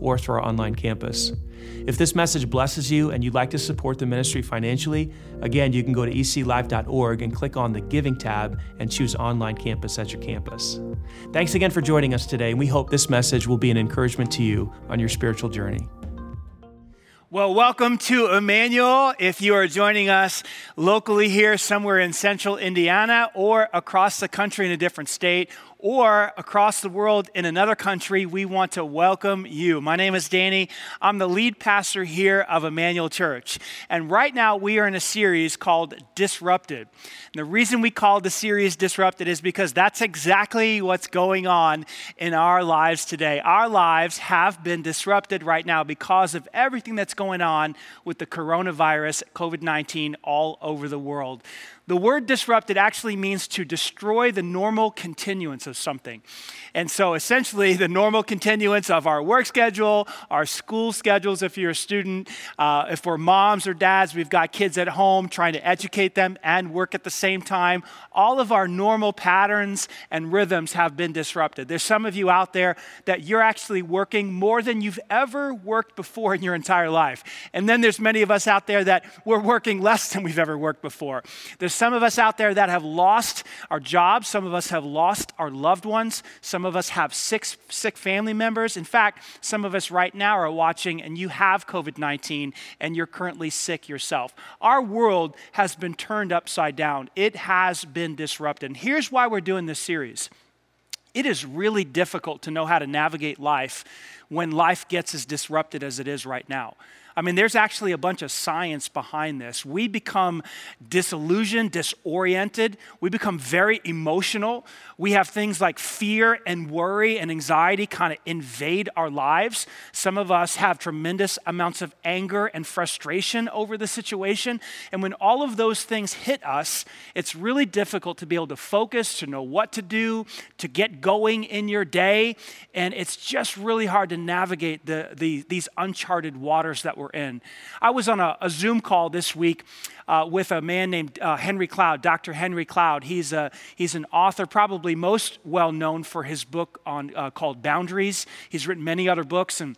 or through our online campus. If this message blesses you and you'd like to support the ministry financially, again, you can go to eclive.org and click on the Giving tab and choose Online Campus at your campus. Thanks again for joining us today, and we hope this message will be an encouragement to you on your spiritual journey. Well, welcome to Emmanuel. If you are joining us locally here, somewhere in central Indiana, or across the country in a different state, or across the world in another country, we want to welcome you. My name is Danny. I'm the lead pastor here of Emmanuel Church. And right now, we are in a series called Disrupted. And the reason we call the series Disrupted is because that's exactly what's going on in our lives today. Our lives have been disrupted right now because of everything that's going on with the coronavirus, COVID 19, all over the world. The word disrupted actually means to destroy the normal continuance of something. And so essentially, the normal continuance of our work schedule, our school schedules, if you're a student, uh, if we're moms or dads, we've got kids at home trying to educate them and work at the same time. All of our normal patterns and rhythms have been disrupted. There's some of you out there that you're actually working more than you've ever worked before in your entire life. And then there's many of us out there that we're working less than we've ever worked before. There's some of us out there that have lost our jobs. Some of us have lost our loved ones. Some of us have sick, sick family members. In fact, some of us right now are watching and you have COVID 19 and you're currently sick yourself. Our world has been turned upside down, it has been disrupted. And here's why we're doing this series it is really difficult to know how to navigate life when life gets as disrupted as it is right now. I mean, there's actually a bunch of science behind this. We become disillusioned, disoriented. We become very emotional. We have things like fear and worry and anxiety kind of invade our lives. Some of us have tremendous amounts of anger and frustration over the situation. And when all of those things hit us, it's really difficult to be able to focus, to know what to do, to get going in your day. And it's just really hard to navigate the, the, these uncharted waters that we're we're in. I was on a, a Zoom call this week uh, with a man named uh, Henry Cloud, Dr. Henry Cloud. He's, a, he's an author, probably most well known for his book on, uh, called Boundaries. He's written many other books and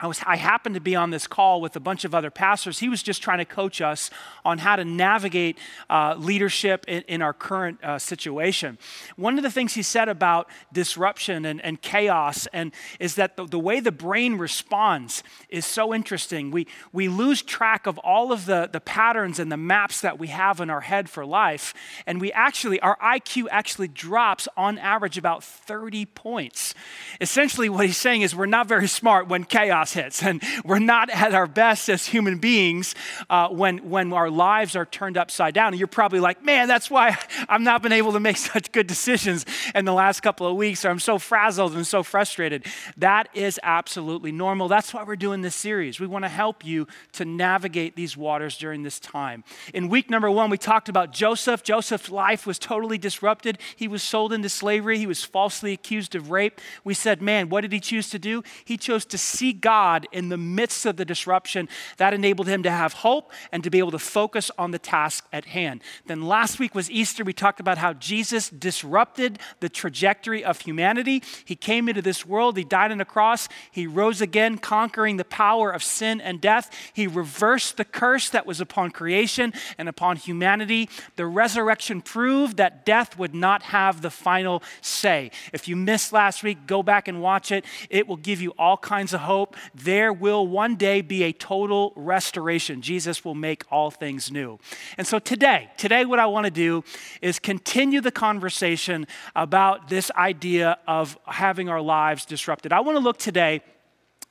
I, was, I happened to be on this call with a bunch of other pastors. He was just trying to coach us on how to navigate uh, leadership in, in, our current uh, situation. One of the things he said about disruption and, and chaos and is that the, the, way the brain responds is so interesting. We, we lose track of all of the, the patterns and the maps that we have in our head for life. And we actually, our IQ actually drops on average about 30 points. Essentially, what he's saying is we're not very smart when chaos chaos hits. And we're not at our best as human beings uh, when, when our lives are turned upside down. And you're probably like, man, that's why I've not been able to make such good decisions in the last couple of weeks, or I'm so frazzled and so frustrated. That is absolutely normal. That's why we're doing this series. We want to help you to navigate these waters during this time. In week number one, we talked about Joseph. Joseph's life was totally disrupted. He was sold into slavery, he was falsely accused of rape. We said, man, what did he choose to do? He chose to see God God in the midst of the disruption, that enabled him to have hope and to be able to focus on the task at hand. Then last week was Easter. We talked about how Jesus disrupted the trajectory of humanity. He came into this world, he died on a cross, he rose again, conquering the power of sin and death. He reversed the curse that was upon creation and upon humanity. The resurrection proved that death would not have the final say. If you missed last week, go back and watch it. It will give you all kinds of hope there will one day be a total restoration. Jesus will make all things new. And so today, today, what I want to do is continue the conversation about this idea of having our lives disrupted. I want to look today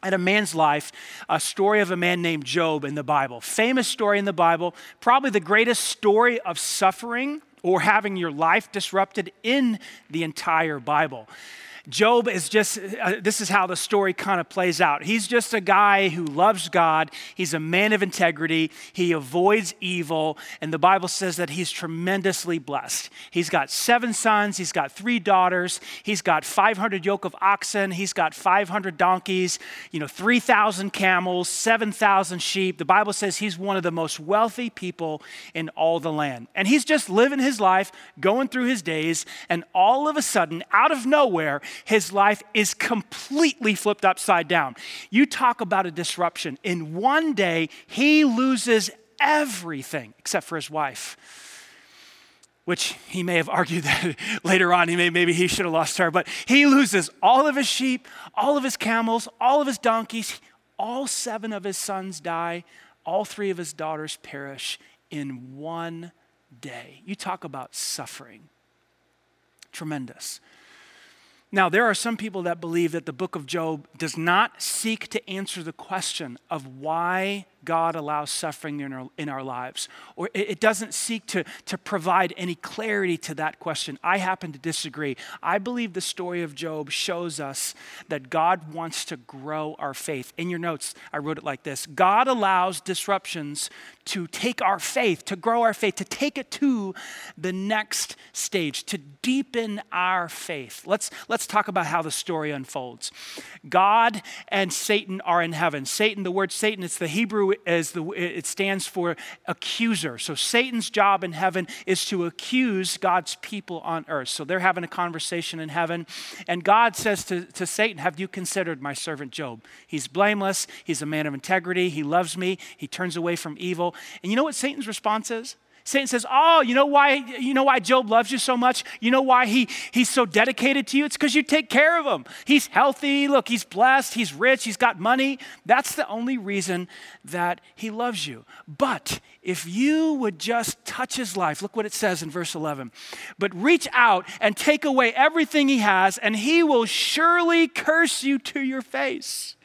at a man's life, a story of a man named Job in the Bible. Famous story in the Bible, probably the greatest story of suffering or having your life disrupted in the entire Bible. Job is just, uh, this is how the story kind of plays out. He's just a guy who loves God. He's a man of integrity. He avoids evil. And the Bible says that he's tremendously blessed. He's got seven sons. He's got three daughters. He's got 500 yoke of oxen. He's got 500 donkeys, you know, 3,000 camels, 7,000 sheep. The Bible says he's one of the most wealthy people in all the land. And he's just living his life, going through his days. And all of a sudden, out of nowhere, his life is completely flipped upside down. You talk about a disruption. In one day, he loses everything except for his wife which he may have argued that later on he may maybe he should have lost her but he loses all of his sheep all of his camels all of his donkeys. All seven of his sons die. All three of his daughters perish in one day. You talk about suffering. Tremendous now, there are some people that believe that the book of Job does not seek to answer the question of why God allows suffering in our, in our lives. Or it doesn't seek to, to provide any clarity to that question. I happen to disagree. I believe the story of Job shows us that God wants to grow our faith. In your notes, I wrote it like this God allows disruptions to take our faith, to grow our faith, to take it to the next stage, to deepen our faith. Let's, let's talk about how the story unfolds. God and Satan are in heaven. Satan, the word Satan, it's the Hebrew as the, it stands for accuser. So Satan's job in heaven is to accuse God's people on earth. So they're having a conversation in heaven, and God says to, to Satan, Have you considered my servant Job? He's blameless, he's a man of integrity, he loves me, he turns away from evil. And you know what Satan's response is? Satan says, Oh, you know why, you know why Job loves you so much? You know why he, he's so dedicated to you? It's because you take care of him. He's healthy. Look, he's blessed. He's rich. He's got money. That's the only reason that he loves you. But if you would just touch his life, look what it says in verse 11. But reach out and take away everything he has, and he will surely curse you to your face.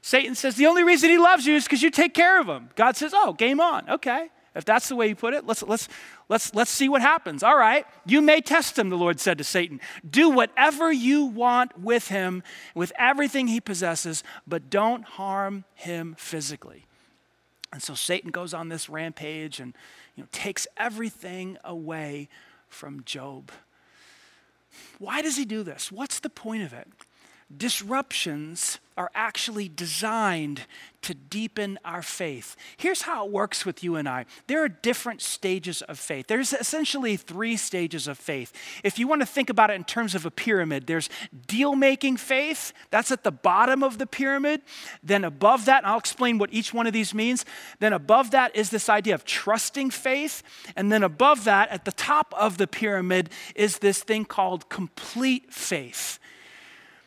Satan says, The only reason he loves you is because you take care of him. God says, Oh, game on. Okay. If that's the way you put it, let's, let's, let's, let's see what happens. All right, you may test him, the Lord said to Satan. Do whatever you want with him, with everything he possesses, but don't harm him physically. And so Satan goes on this rampage and you know, takes everything away from Job. Why does he do this? What's the point of it? Disruptions are actually designed to deepen our faith. Here's how it works with you and I there are different stages of faith. There's essentially three stages of faith. If you want to think about it in terms of a pyramid, there's deal making faith, that's at the bottom of the pyramid. Then above that, I'll explain what each one of these means. Then above that is this idea of trusting faith. And then above that, at the top of the pyramid, is this thing called complete faith.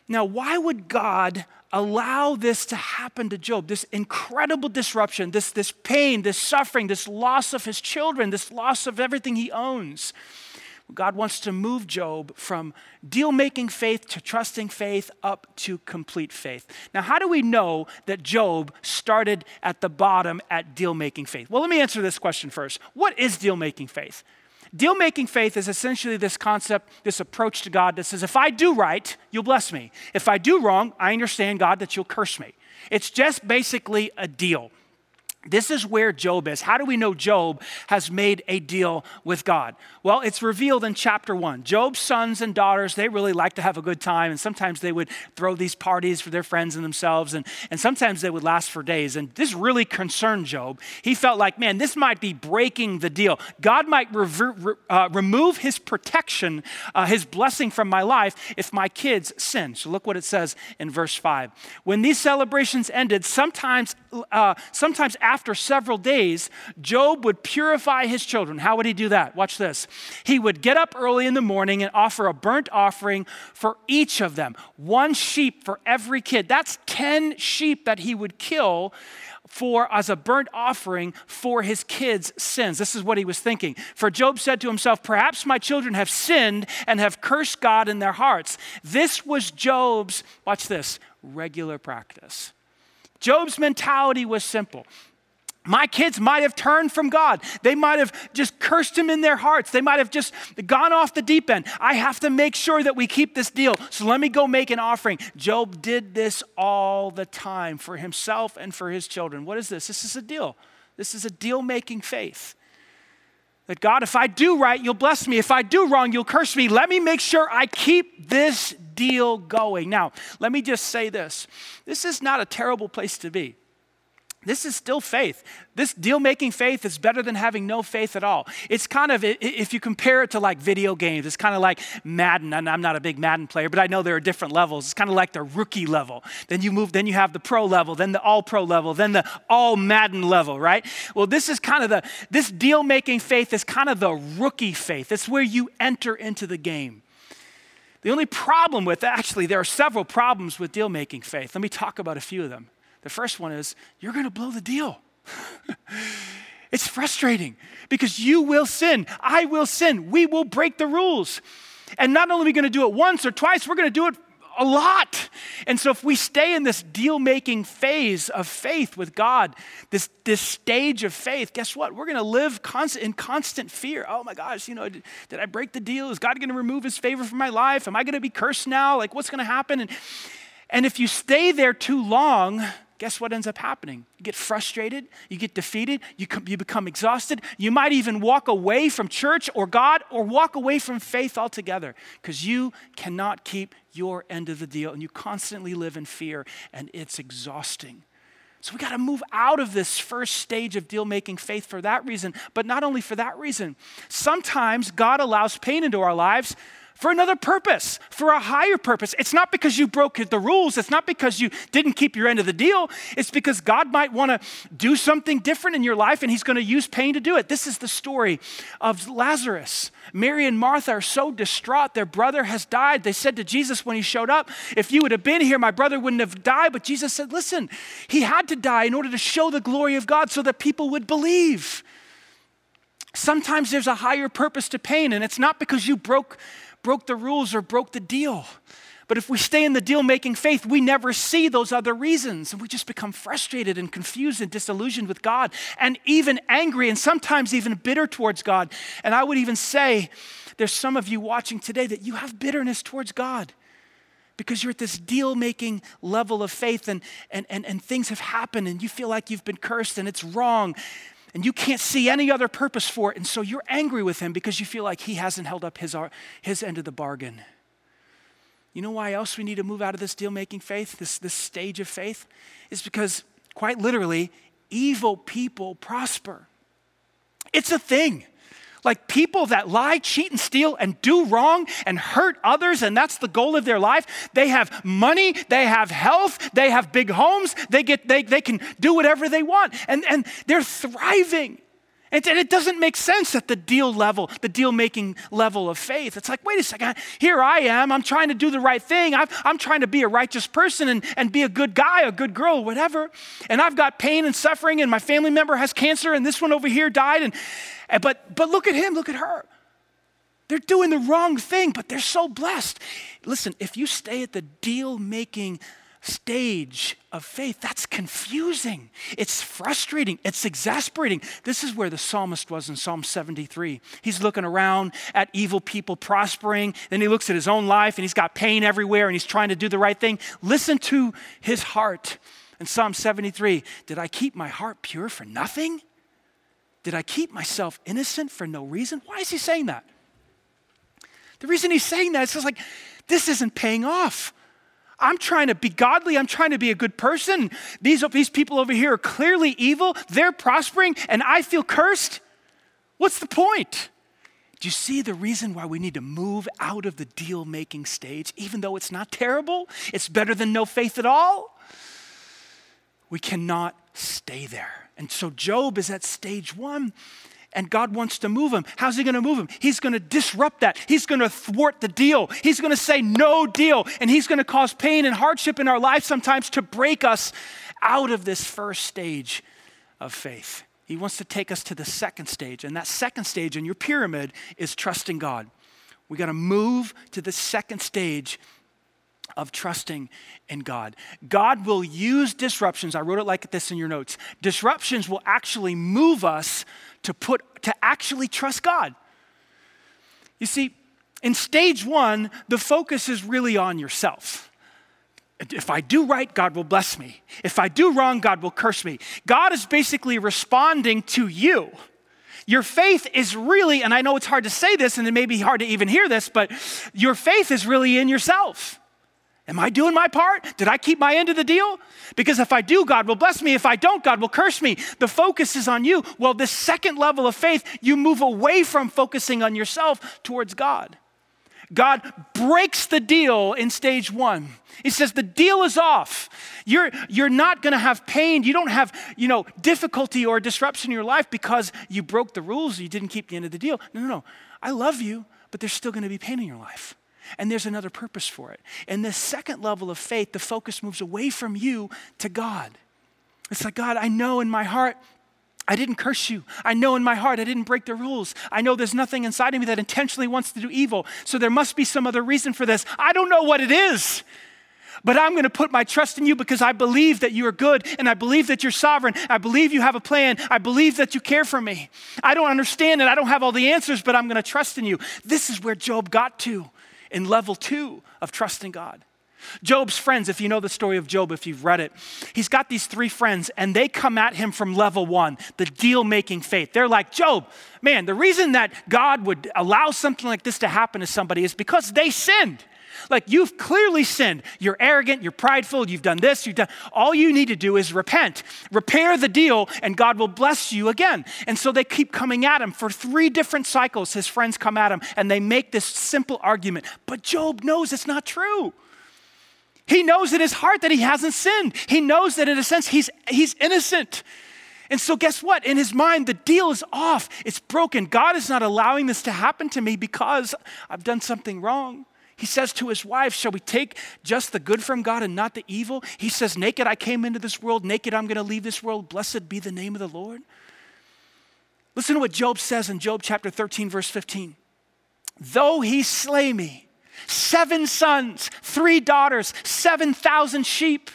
Now, why would God allow this to happen to Job? This incredible disruption, this, this pain, this suffering, this loss of his children, this loss of everything he owns. God wants to move Job from deal making faith to trusting faith up to complete faith. Now, how do we know that Job started at the bottom at deal making faith? Well, let me answer this question first. What is deal making faith? Deal making faith is essentially this concept, this approach to God that says, if I do right, you'll bless me. If I do wrong, I understand, God, that you'll curse me. It's just basically a deal. This is where Job is. How do we know Job has made a deal with God? Well, it's revealed in chapter one. Job's sons and daughters, they really like to have a good time, and sometimes they would throw these parties for their friends and themselves, and, and sometimes they would last for days. And this really concerned Job. He felt like, man, this might be breaking the deal. God might re- uh, remove his protection, uh, his blessing from my life if my kids sin. So look what it says in verse 5. When these celebrations ended, sometimes, uh, sometimes after several days, Job would purify his children. How would he do that? Watch this. He would get up early in the morning and offer a burnt offering for each of them, one sheep for every kid. That's 10 sheep that he would kill for as a burnt offering for his kids' sins. This is what he was thinking. For Job said to himself, Perhaps my children have sinned and have cursed God in their hearts. This was Job's, watch this, regular practice. Job's mentality was simple My kids might have turned from God. They might have just cursed him in their hearts. They might have just gone off the deep end. I have to make sure that we keep this deal. So let me go make an offering. Job did this all the time for himself and for his children. What is this? This is a deal. This is a deal making faith. That God, if I do right, you'll bless me. If I do wrong, you'll curse me. Let me make sure I keep this deal going. Now, let me just say this this is not a terrible place to be. This is still faith. This deal making faith is better than having no faith at all. It's kind of, if you compare it to like video games, it's kind of like Madden. And I'm not a big Madden player, but I know there are different levels. It's kind of like the rookie level. Then you move, then you have the pro level, then the all pro level, then the all Madden level, right? Well, this is kind of the, this deal making faith is kind of the rookie faith. It's where you enter into the game. The only problem with, actually, there are several problems with deal making faith. Let me talk about a few of them. The first one is you're going to blow the deal. it's frustrating because you will sin. I will sin. We will break the rules. And not only are we going to do it once or twice, we're going to do it a lot. And so if we stay in this deal making phase of faith with God, this, this stage of faith, guess what? We're going to live constant, in constant fear. Oh my gosh, you know, did, did I break the deal? Is God going to remove his favor from my life? Am I going to be cursed now? Like, what's going to happen? And, and if you stay there too long, guess what ends up happening? You get frustrated, you get defeated, you, com- you become exhausted. You might even walk away from church or God or walk away from faith altogether because you cannot keep your end of the deal and you constantly live in fear and it's exhausting. So we got to move out of this first stage of deal making faith for that reason, but not only for that reason. Sometimes God allows pain into our lives for another purpose, for a higher purpose. It's not because you broke the rules, it's not because you didn't keep your end of the deal. It's because God might want to do something different in your life and He's going to use pain to do it. This is the story of Lazarus. Mary and Martha are so distraught. Their brother has died. They said to Jesus when he showed up, If you would have been here, my brother wouldn't have died. But Jesus said, Listen, he had to die in order to show the glory of God so that people would believe. Sometimes there's a higher purpose to pain, and it's not because you broke broke the rules or broke the deal. But if we stay in the deal making faith, we never see those other reasons. And we just become frustrated and confused and disillusioned with God and even angry and sometimes even bitter towards God. And I would even say there's some of you watching today that you have bitterness towards God because you're at this deal making level of faith and, and, and, and things have happened and you feel like you've been cursed and it's wrong and you can't see any other purpose for it. And so you're angry with him because you feel like he hasn't held up his, his end of the bargain. You know why else we need to move out of this deal making faith, this, this stage of faith? Is because, quite literally, evil people prosper. It's a thing. Like people that lie, cheat, and steal and do wrong and hurt others, and that's the goal of their life. They have money, they have health, they have big homes, they, get, they, they can do whatever they want, and, and they're thriving. And it doesn't make sense at the deal level, the deal making level of faith. It's like, wait a second, here I am. I'm trying to do the right thing. i am trying to be a righteous person and, and be a good guy, a good girl, whatever. And I've got pain and suffering, and my family member has cancer, and this one over here died. And, but, but look at him, look at her. They're doing the wrong thing, but they're so blessed. Listen, if you stay at the deal making stage of faith, that's confusing. It's frustrating. It's exasperating. This is where the psalmist was in Psalm 73. He's looking around at evil people prospering. Then he looks at his own life and he's got pain everywhere and he's trying to do the right thing. Listen to his heart. In Psalm 73, did I keep my heart pure for nothing? Did I keep myself innocent for no reason? Why is he saying that? The reason he's saying that is just like, this isn't paying off. I'm trying to be godly. I'm trying to be a good person. These, these people over here are clearly evil. They're prospering, and I feel cursed. What's the point? Do you see the reason why we need to move out of the deal making stage, even though it's not terrible? It's better than no faith at all. We cannot stay there. And so Job is at stage one and God wants to move him. How's he going to move him? He's going to disrupt that. He's going to thwart the deal. He's going to say no deal. And he's going to cause pain and hardship in our life sometimes to break us out of this first stage of faith. He wants to take us to the second stage. And that second stage in your pyramid is trusting God. We got to move to the second stage of trusting in God. God will use disruptions. I wrote it like this in your notes. Disruptions will actually move us to put to actually trust God. You see, in stage 1, the focus is really on yourself. If I do right, God will bless me. If I do wrong, God will curse me. God is basically responding to you. Your faith is really, and I know it's hard to say this and it may be hard to even hear this, but your faith is really in yourself. Am I doing my part? Did I keep my end of the deal? Because if I do, God will bless me. If I don't, God will curse me. The focus is on you. Well, this second level of faith, you move away from focusing on yourself towards God. God breaks the deal in stage one. He says, the deal is off. You're, you're not going to have pain. You don't have, you know, difficulty or disruption in your life because you broke the rules. You didn't keep the end of the deal. No, no, no. I love you, but there's still going to be pain in your life. And there's another purpose for it. And this second level of faith, the focus moves away from you to God. It's like, God, I know in my heart I didn't curse you. I know in my heart I didn't break the rules. I know there's nothing inside of me that intentionally wants to do evil. So there must be some other reason for this. I don't know what it is. But I'm going to put my trust in you because I believe that you are good and I believe that you're sovereign. I believe you have a plan. I believe that you care for me. I don't understand it. I don't have all the answers, but I'm going to trust in you. This is where Job got to in level two of trusting God. Job's friends, if you know the story of Job, if you've read it, he's got these three friends and they come at him from level one, the deal making faith. They're like, Job, man, the reason that God would allow something like this to happen to somebody is because they sinned. Like you've clearly sinned. You're arrogant, you're prideful, you've done this, you've done. All you need to do is repent, repair the deal, and God will bless you again. And so they keep coming at him for three different cycles. His friends come at him and they make this simple argument. But Job knows it's not true. He knows in his heart that he hasn't sinned. He knows that in a sense he's, he's innocent. And so, guess what? In his mind, the deal is off. It's broken. God is not allowing this to happen to me because I've done something wrong. He says to his wife, Shall we take just the good from God and not the evil? He says, Naked I came into this world, naked I'm going to leave this world. Blessed be the name of the Lord. Listen to what Job says in Job chapter 13, verse 15. Though he slay me, seven sons, three daughters, 7,000 sheep,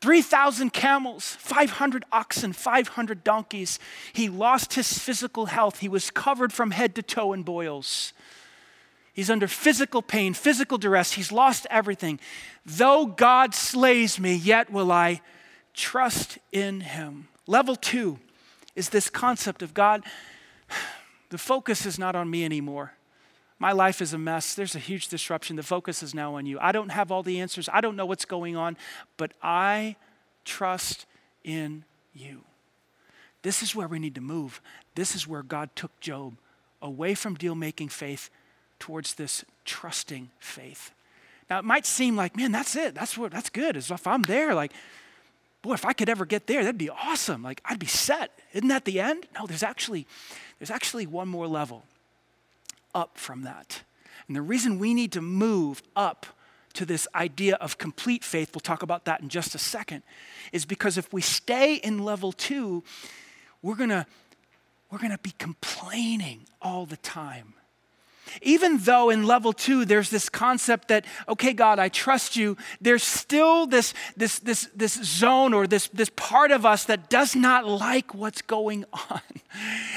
3,000 camels, 500 oxen, 500 donkeys. He lost his physical health. He was covered from head to toe in boils. He's under physical pain, physical duress. He's lost everything. Though God slays me, yet will I trust in him. Level two is this concept of God, the focus is not on me anymore. My life is a mess. There's a huge disruption. The focus is now on you. I don't have all the answers. I don't know what's going on, but I trust in you. This is where we need to move. This is where God took Job away from deal making faith towards this trusting faith. Now, it might seem like, man, that's it. That's what that's good. As if I'm there, like, boy, if I could ever get there, that'd be awesome. Like, I'd be set. Isn't that the end? No, there's actually, there's actually one more level up from that. And the reason we need to move up to this idea of complete faith, we'll talk about that in just a second, is because if we stay in level two, we're gonna, we're gonna be complaining all the time even though in level two there's this concept that, okay, God, I trust you, there's still this, this, this, this zone or this, this part of us that does not like what's going on.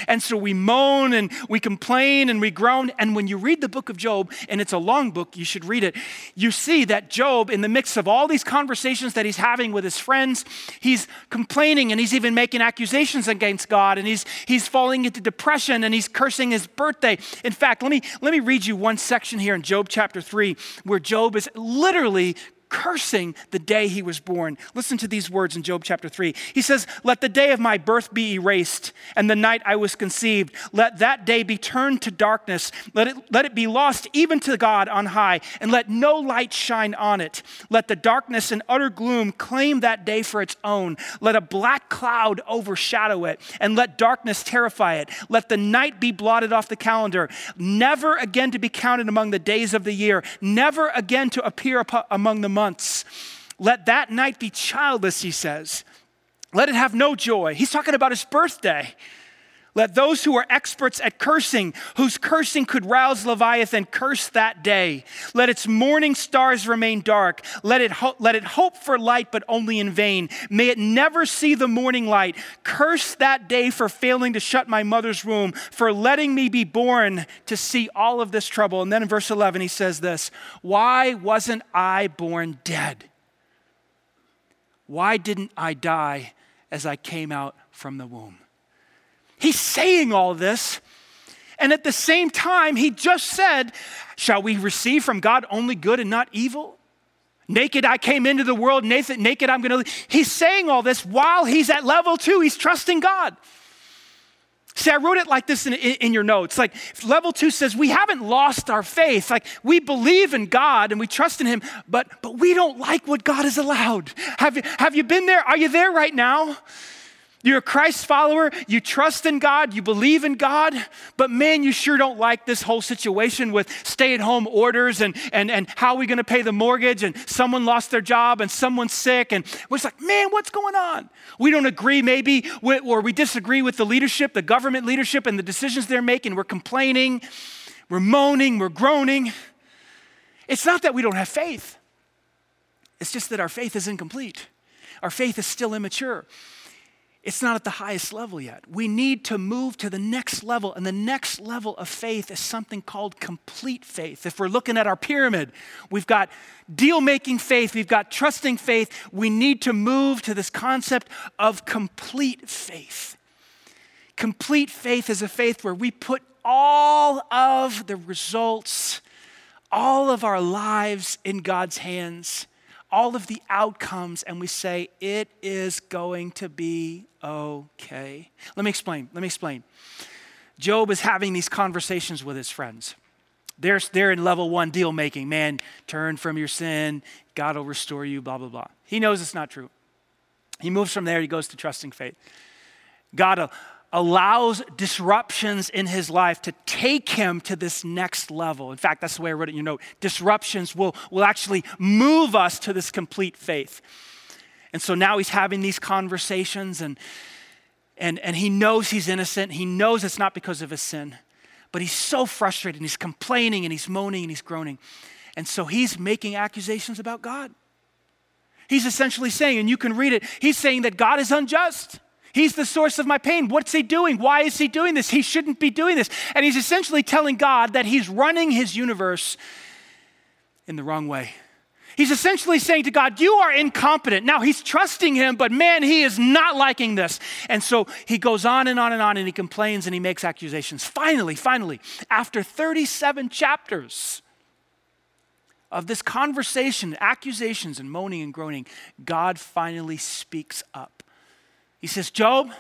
And so we moan and we complain and we groan. And when you read the book of Job, and it's a long book, you should read it, you see that Job, in the mix of all these conversations that he's having with his friends, he's complaining and he's even making accusations against God and he's, he's falling into depression and he's cursing his birthday. In fact, let me, let me read you one section here in Job chapter 3 where Job is literally cursing the day he was born. Listen to these words in Job chapter 3. He says, Let the day of my birth be erased, and the night I was conceived. Let that day be turned to darkness. Let it, let it be lost even to God on high, and let no light shine on it. Let the darkness and utter gloom claim that day for its own. Let a black cloud overshadow it, and let darkness terrify it. Let the night be blotted off the calendar, never again to be counted among the days of the year, never again to appear among the months. Let that night be childless, he says. Let it have no joy. He's talking about his birthday. Let those who are experts at cursing, whose cursing could rouse Leviathan, curse that day. Let its morning stars remain dark. Let it, ho- let it hope for light, but only in vain. May it never see the morning light. Curse that day for failing to shut my mother's womb, for letting me be born to see all of this trouble. And then in verse 11, he says this Why wasn't I born dead? Why didn't I die as I came out from the womb? He's saying all this. And at the same time, he just said, Shall we receive from God only good and not evil? Naked I came into the world, naked, naked I'm gonna. He's saying all this while he's at level two, he's trusting God. See, I wrote it like this in, in, in, your notes. Like, level two says, we haven't lost our faith. Like, we believe in God and we trust in Him, but, but we don't like what God has allowed. Have you, have you been there? Are you there right now? You're a Christ follower, you trust in God, you believe in God, but man, you sure don't like this whole situation with stay at home orders and, and, and how are we going to pay the mortgage and someone lost their job and someone's sick. And we're just like, man, what's going on? We don't agree, maybe, with, or we disagree with the leadership, the government leadership, and the decisions they're making. We're complaining, we're moaning, we're groaning. It's not that we don't have faith, it's just that our faith is incomplete, our faith is still immature it's not at the highest level yet. We need to move to the next level, and the next level of faith is something called complete faith. If we're looking at our pyramid, we've got deal making faith, we've got trusting faith. We need to move to this concept of complete faith. Complete faith is a faith where we put all of the results, all of our lives in God's hands all of the outcomes and we say, it is going to be okay. Let me explain. Let me explain. Job is having these conversations with his friends. They're, they're in level one deal making. Man, turn from your sin. God will restore you, blah, blah, blah. He knows it's not true. He moves from there, he goes to trusting faith. God allows disruptions in his life to take him to this next level. In fact, that's the way I wrote it in your note. Disruptions will, will actually move us to this complete faith. And so now he's having these conversations and, and, and he knows he's innocent. He knows it's not because of his sin, but he's so frustrated and he's complaining and he's moaning and he's groaning. And so he's making accusations about God. He's essentially saying, and you can read it, he's saying that God is unjust. He's the source of my pain. What's he doing? Why is he doing this? He shouldn't be doing this. And he's essentially telling God that he's running his universe in the wrong way. He's essentially saying to God, You are incompetent. Now he's trusting him, but man, he is not liking this. And so he goes on and on and on and he complains and he makes accusations. Finally, finally, after 37 chapters of this conversation, accusations and moaning and groaning, God finally speaks up. He says, Job,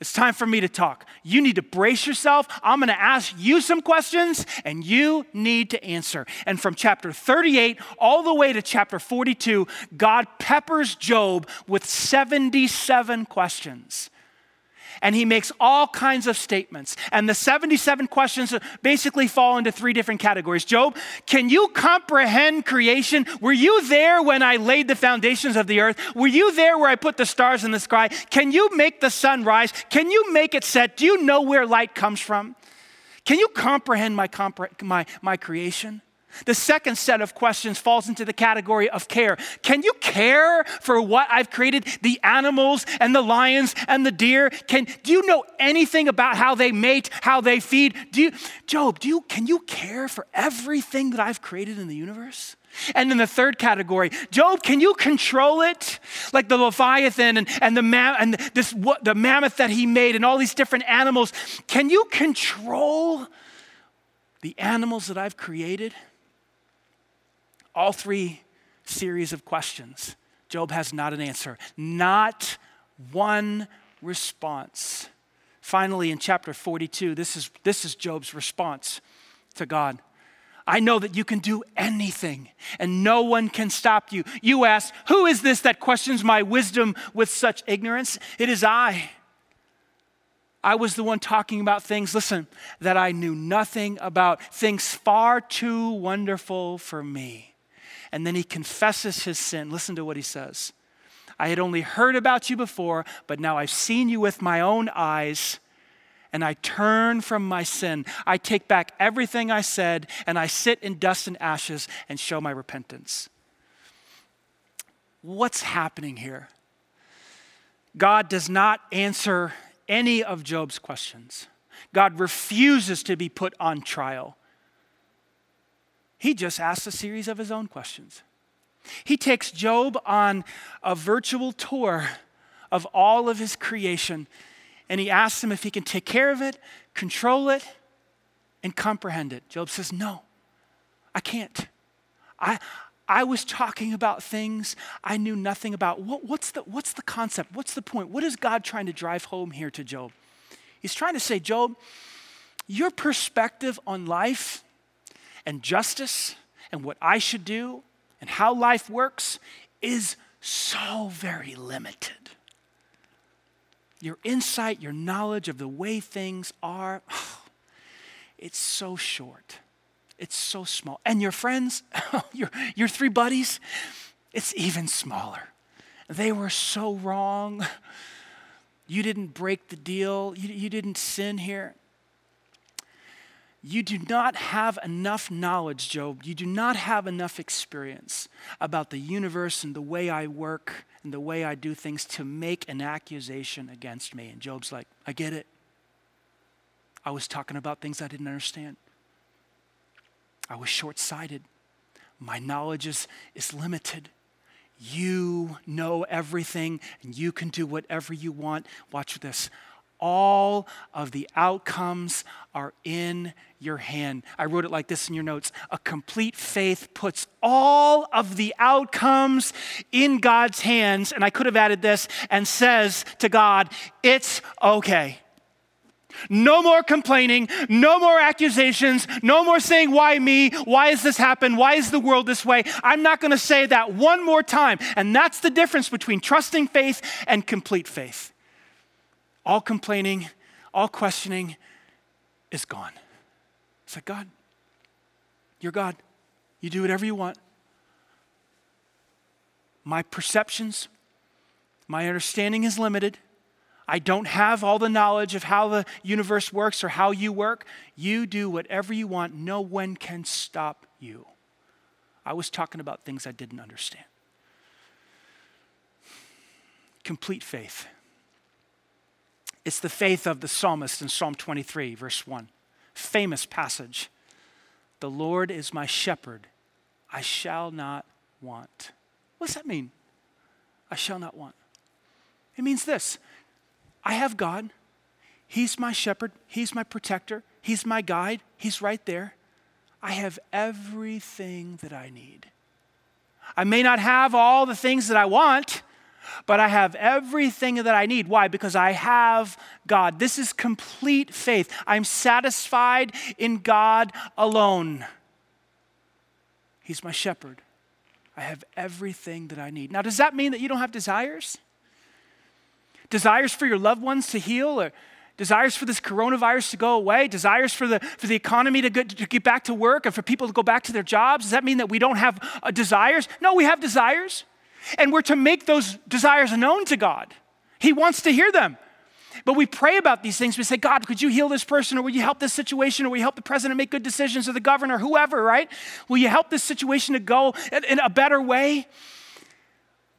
it's time for me to talk. You need to brace yourself. I'm going to ask you some questions and you need to answer. And from chapter 38 all the way to chapter 42, God peppers Job with 77 questions and he makes all kinds of statements. And the 77 questions basically fall into three different categories. Job, can you comprehend creation? Were you there when I laid the foundations of the earth? Were you there where I put the stars in the sky? Can you make the sun rise? Can you make it set? Do you know where light comes from? Can you comprehend my, compre- my, my creation? The second set of questions falls into the category of care. Can you care for what I've created? The animals and the lions and the deer? Can, do you know anything about how they mate, how they feed? Do you, Job, do you, can you care for everything that I've created in the universe? And in the third category, Job, can you control it? Like the Leviathan and, and, the, and this, what, the mammoth that he made and all these different animals. Can you control the animals that I've created? All three series of questions, Job has not an answer, not one response. Finally, in chapter 42, this is, this is Job's response to God. I know that you can do anything and no one can stop you. You ask, Who is this that questions my wisdom with such ignorance? It is I. I was the one talking about things, listen, that I knew nothing about, things far too wonderful for me and then he confesses his sin. Listen to what he says I had only heard about you before, but now I've seen you with my own eyes. and I turn from my sin. I take back everything I said and I sit in dust and ashes and show my repentance. What's happening here? God does not answer any of Job's questions. God refuses to be put on trial. He just asks a series of his own questions. He takes Job on a virtual tour of all of his creation and he asks him if he can take care of it, control it, and comprehend it. Job says, No, I can't. I, I was talking about things I knew nothing about. What, what's, the, what's the concept? What's the point? What is God trying to drive home here to Job? He's trying to say, Job, your perspective on life and justice and what I should do and how life works is so very limited. Your insight, your knowledge of the way things are, it's so short. It's so small. And your friends, your, your three buddies, it's even smaller. They were so wrong. You didn't break the deal, you, you didn't sin here. You do not have enough knowledge, Job. You do not have enough experience about the universe and the way I work and the way I do things to make an accusation against me. And Job's like, I get it. I was talking about things I didn't understand. I was short sighted. My knowledge is, is limited. You know everything and you can do whatever you want. Watch this all of the outcomes are in your hand. I wrote it like this in your notes A complete faith puts all of the outcomes in God's hands. And I could have added this and says to God, It's okay. No more complaining, no more accusations, no more saying, Why me? Why has this happened? Why is the world this way? I'm not going to say that one more time. And that's the difference between trusting faith and complete faith all complaining, all questioning is gone. It's like, God, you're God. You do whatever you want. My perceptions, my understanding is limited. I don't have all the knowledge of how the universe works or how you work. You do whatever you want. No one can stop you. I was talking about things I didn't understand. Complete faith. It's the faith of the psalmist in Psalm 23, verse 1. Famous passage. The Lord is my shepherd, I shall not want. What does that mean? I shall not want. It means this I have God, He's my shepherd, He's my protector, He's my guide, He's right there. I have everything that I need. I may not have all the things that I want, but I have everything that I need. Why? Because I have God. This is complete faith. I'm satisfied in God alone. He's my shepherd. I have everything that I need. Now, does that mean that you don't have desires? Desires for your loved ones to heal or desires for this coronavirus to go away, desires for the, for the economy to get, to get back to work and for people to go back to their jobs? Does that mean that we don't have uh, desires? No, we have desires. And we're to make those desires known to God. He wants to hear them. But we pray about these things. We say, God, could you heal this person? Or will you help this situation? Or will you help the president make good decisions? Or the governor, whoever, right? Will you help this situation to go in a better way?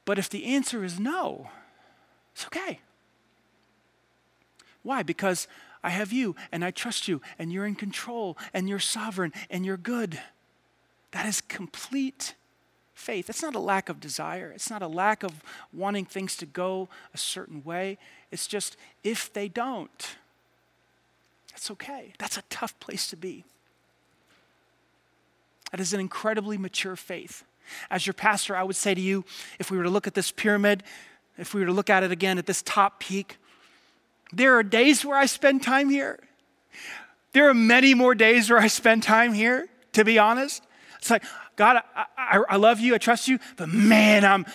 But if the answer is no, it's okay. Why? Because I have you and I trust you and you're in control and you're sovereign and you're good. That is complete faith. It's not a lack of desire, it's not a lack of wanting things to go a certain way. It's just if they don't, that's okay. That's a tough place to be. That is an incredibly mature faith. As your pastor, I would say to you if we were to look at this pyramid, if we were to look at it again at this top peak, there are days where I spend time here. There are many more days where I spend time here, to be honest. It's like, God, I, I, I love you, I trust you, but man, I'm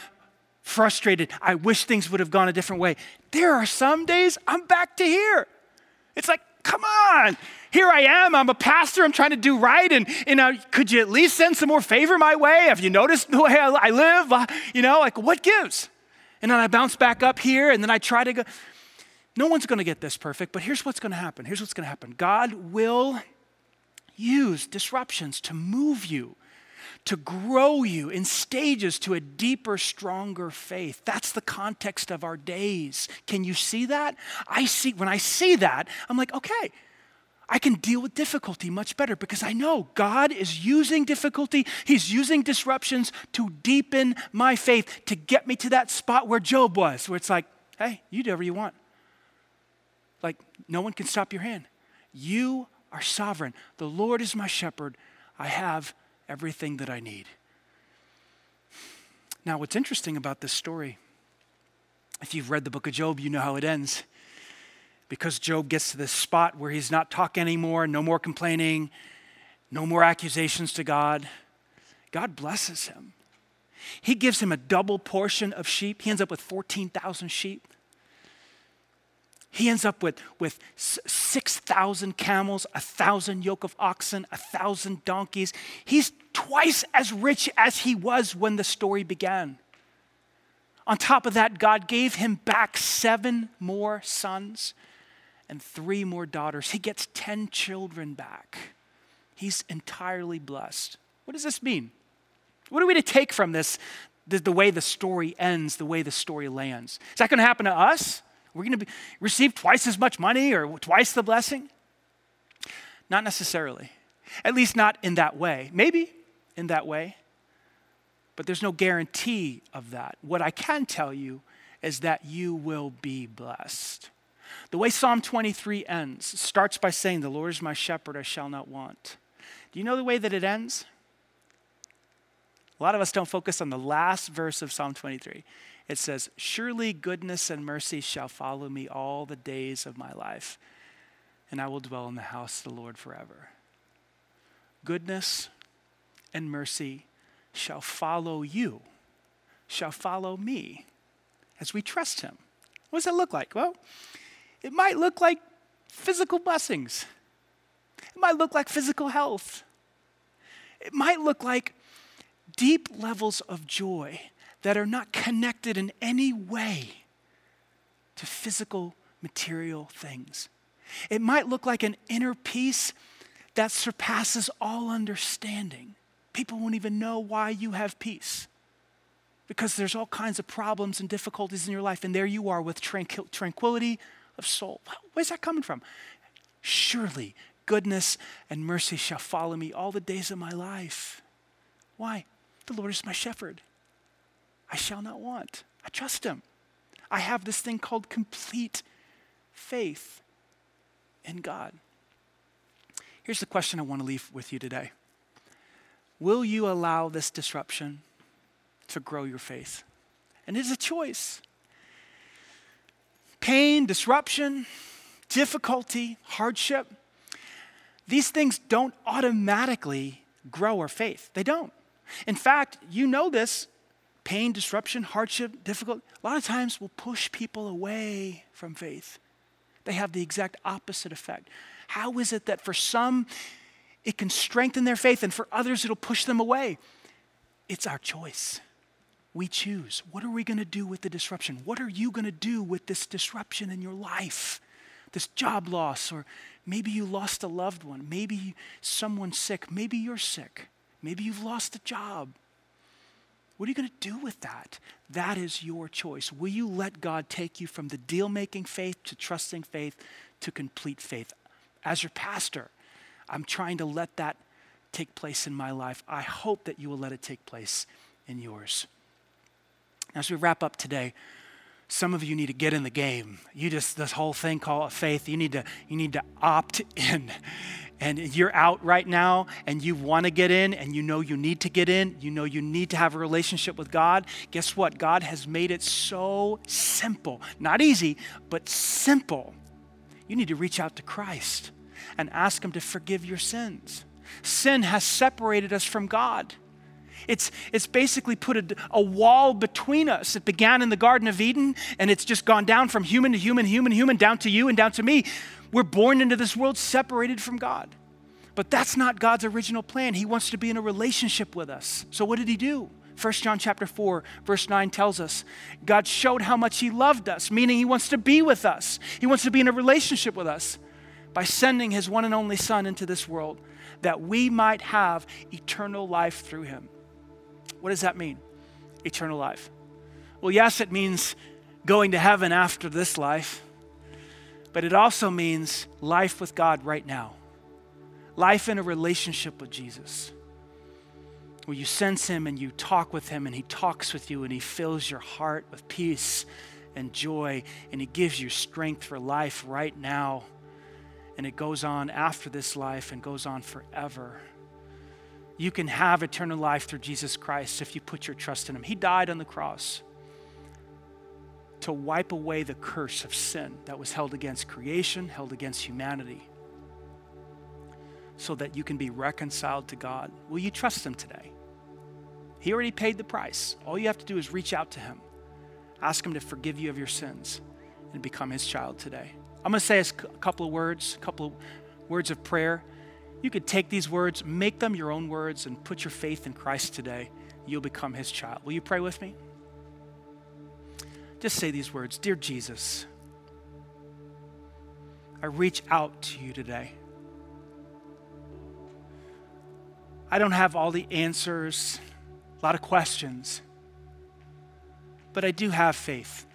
frustrated. I wish things would have gone a different way. There are some days I'm back to here. It's like, come on. Here I am. I'm a pastor. I'm trying to do right. And, you know, could you at least send some more favor my way? Have you noticed the way I, I live? Uh, you know, like what gives? And then I bounce back up here and then I try to go. No one's going to get this perfect, but here's what's going to happen. Here's what's going to happen God will use disruptions to move you, to grow you in stages to a deeper, stronger faith. That's the context of our days. Can you see that? I see, when I see that, I'm like, okay. I can deal with difficulty much better because I know God is using difficulty, He's using disruptions to deepen my faith, to get me to that spot where Job was, where it's like, hey, you do whatever you want. Like, no one can stop your hand. You are sovereign. The Lord is my shepherd. I have everything that I need. Now, what's interesting about this story, if you've read the book of Job, you know how it ends. Because Job gets to this spot where he's not talking anymore, no more complaining, no more accusations to God. God blesses him. He gives him a double portion of sheep. He ends up with 14,000 sheep. He ends up with, with 6,000 camels, a 1,000 yoke of oxen, a 1,000 donkeys. He's twice as rich as he was when the story began. On top of that, God gave him back seven more sons and three more daughters. He gets 10 children back. He's entirely blessed. What does this mean? What are we to take from this, the, the way the story ends, the way the story lands? Is that going to happen to us? We're going to receive twice as much money or twice the blessing? Not necessarily. At least not in that way. Maybe in that way, but there's no guarantee of that. What I can tell you is that you will be blessed. The way Psalm 23 ends starts by saying, The Lord is my shepherd, I shall not want. Do you know the way that it ends? A lot of us don't focus on the last verse of Psalm 23 it says, Surely goodness and mercy shall follow me all the days of my life, and I will dwell in the house of the Lord forever. Goodness and mercy shall follow you, shall follow me as we trust Him. What does that look like? Well, it might look like physical blessings, it might look like physical health, it might look like deep levels of joy that are not connected in any way to physical material things. It might look like an inner peace that surpasses all understanding. People won't even know why you have peace because there's all kinds of problems and difficulties in your life, and there you are with tranquil- tranquility of soul. Where's that coming from? Surely goodness and mercy shall follow me all the days of my life. Why? The Lord is my shepherd. I shall not want. I trust him. I have this thing called complete faith in God. Here's the question I want to leave with you today Will you allow this disruption to grow your faith? And it is a choice. Pain, disruption, difficulty, hardship, these things don't automatically grow our faith. They don't. In fact, you know this pain, disruption, hardship, difficulty, a lot of times will push people away from faith. They have the exact opposite effect. How is it that for some it can strengthen their faith and for others it'll push them away? It's our choice. We choose. What are we going to do with the disruption? What are you going to do with this disruption in your life? This job loss, or maybe you lost a loved one, maybe someone's sick, maybe you're sick, maybe you've lost a job. What are you going to do with that? That is your choice. Will you let God take you from the deal making faith to trusting faith to complete faith? As your pastor, I'm trying to let that take place in my life. I hope that you will let it take place in yours. As we wrap up today, some of you need to get in the game. You just this whole thing called faith, you need to you need to opt in and you're out right now and you want to get in and you know you need to get in, you know you need to have a relationship with God, guess what? God has made it so simple. Not easy, but simple. You need to reach out to Christ and ask Him to forgive your sins. Sin has separated us from God. It's, it's basically put a, a, wall between us. It began in the Garden of Eden, and it's just gone down from human to human, human, human, down to you and down to me. We're born into this world separated from God. But that's not God's original plan. He wants to be in a relationship with us. So, what did He do? 1 John chapter 4 verse 9 tells us God showed how much he loved us, meaning he wants to be with us. He wants to be in a relationship with us by sending his one and only son into this world that we might have eternal life through him. What does that mean? Eternal life. Well, yes, it means going to heaven after this life, but it also means life with God right now. Life in a relationship with Jesus where you sense Him and you talk with Him and He talks with you and He fills your heart with peace and joy and He gives you strength for life right now. And it goes on after this life and goes on forever. You can have eternal life through Jesus Christ if you put your trust in Him. He died on the cross to wipe away the curse of sin that was held against creation, held against humanity, so that you can be reconciled to God. Will you trust Him today? He already paid the price. All you have to do is reach out to Him, ask Him to forgive you of your sins, and become His child today. I'm going to say a couple of words, a couple of words of prayer. You could take these words, make them your own words, and put your faith in Christ today. You'll become His child. Will you pray with me? Just say these words Dear Jesus, I reach out to you today. I don't have all the answers a lot of questions. But I do have faith.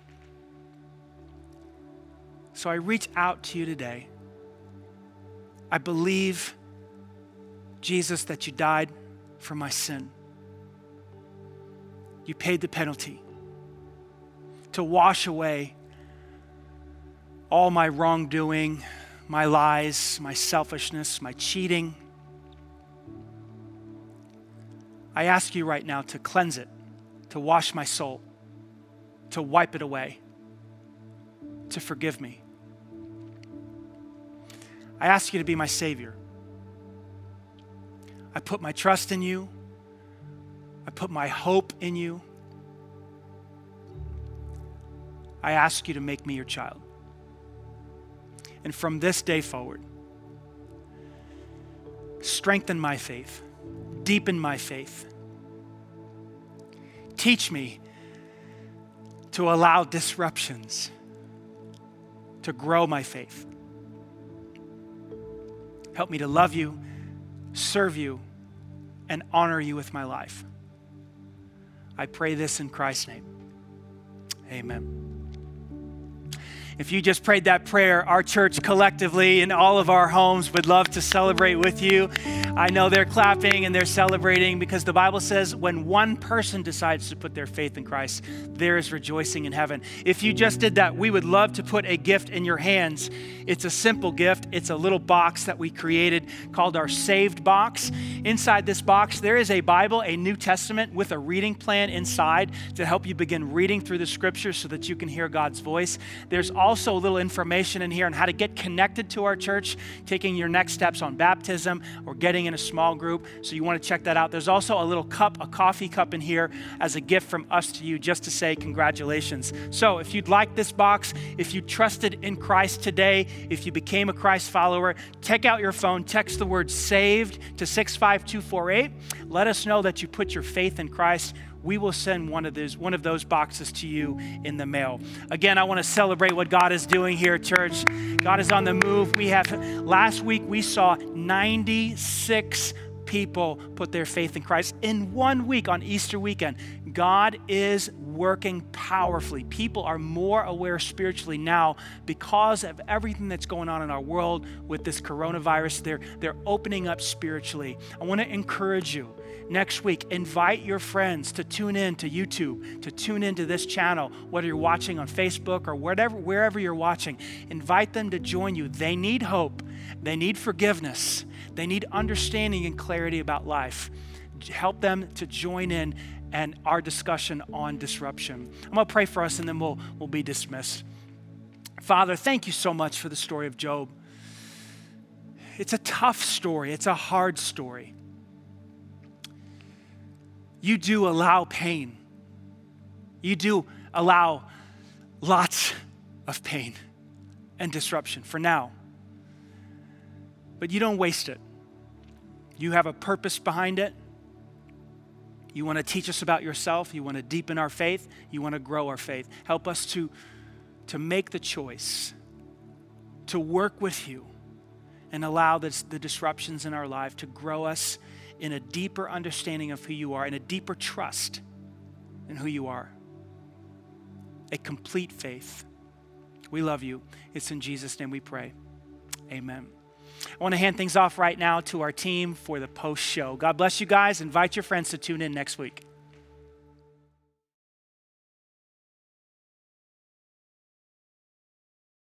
So I reach out to you today. I believe, Jesus, that you died for my sin. You paid the penalty to wash away all my wrongdoing, my lies, my selfishness, my cheating I ask you right now to cleanse it, to wash my soul, to wipe it away, to forgive me. I ask you to be my Savior. I put my trust in you. I put my hope in you. I ask you to make me your child. And from this day forward, strengthen my faith deepen my faith. Teach me to allow disruptions to grow my faith. Help me to love you, serve you, and honor you with my life. I pray this in Christ's name. Amen. If you just prayed that prayer, our church collectively in all of our homes would love to celebrate with you. I know they're clapping and they're celebrating because the Bible says when one person decides to put their faith in Christ, there is rejoicing in heaven. If you just did that, we would love to put a gift in your hands. It's a simple gift, it's a little box that we created called our Saved Box. Inside this box, there is a Bible, a New Testament with a reading plan inside to help you begin reading through the scriptures so that you can hear God's voice. There's also a little information in here on how to get connected to our church, taking your next steps on baptism or getting in a small group. So you want to check that out. There's also a little cup, a coffee cup in here as a gift from us to you just to say congratulations. So if you'd like this box, if you trusted in Christ today, if you became a Christ follower, take out your phone, text the word saved to 65248. Let us know that you put your faith in Christ we will send one of those one of those boxes to you in the mail. Again, I want to celebrate what God is doing here, church. God is on the move. We have last week we saw 96 people put their faith in Christ in one week on Easter weekend. God is working powerfully. People are more aware spiritually now because of everything that's going on in our world with this coronavirus. They're, they're opening up spiritually. I want to encourage you next week, invite your friends to tune in to YouTube, to tune into this channel, whether you're watching on Facebook or whatever, wherever you're watching. Invite them to join you. They need hope, they need forgiveness, they need understanding and clarity about life. Help them to join in and our discussion on disruption. I'm going to pray for us and then we'll, we'll be dismissed. Father, thank you so much for the story of Job. It's a tough story, it's a hard story you do allow pain. You do allow lots of pain and disruption for now. But you don't waste it. You have a purpose behind it. You want to teach us about yourself. You want to deepen our faith. You want to grow our faith. Help us to, to make the choice to work with you and allow this, the disruptions in our life to grow us in a deeper understanding of who you are in a deeper trust in who you are. A complete faith. We love you. It's in Jesus' name we pray. Amen. I want to hand things off right now to our team for the post show. God bless you guys. Invite your friends to tune in next week.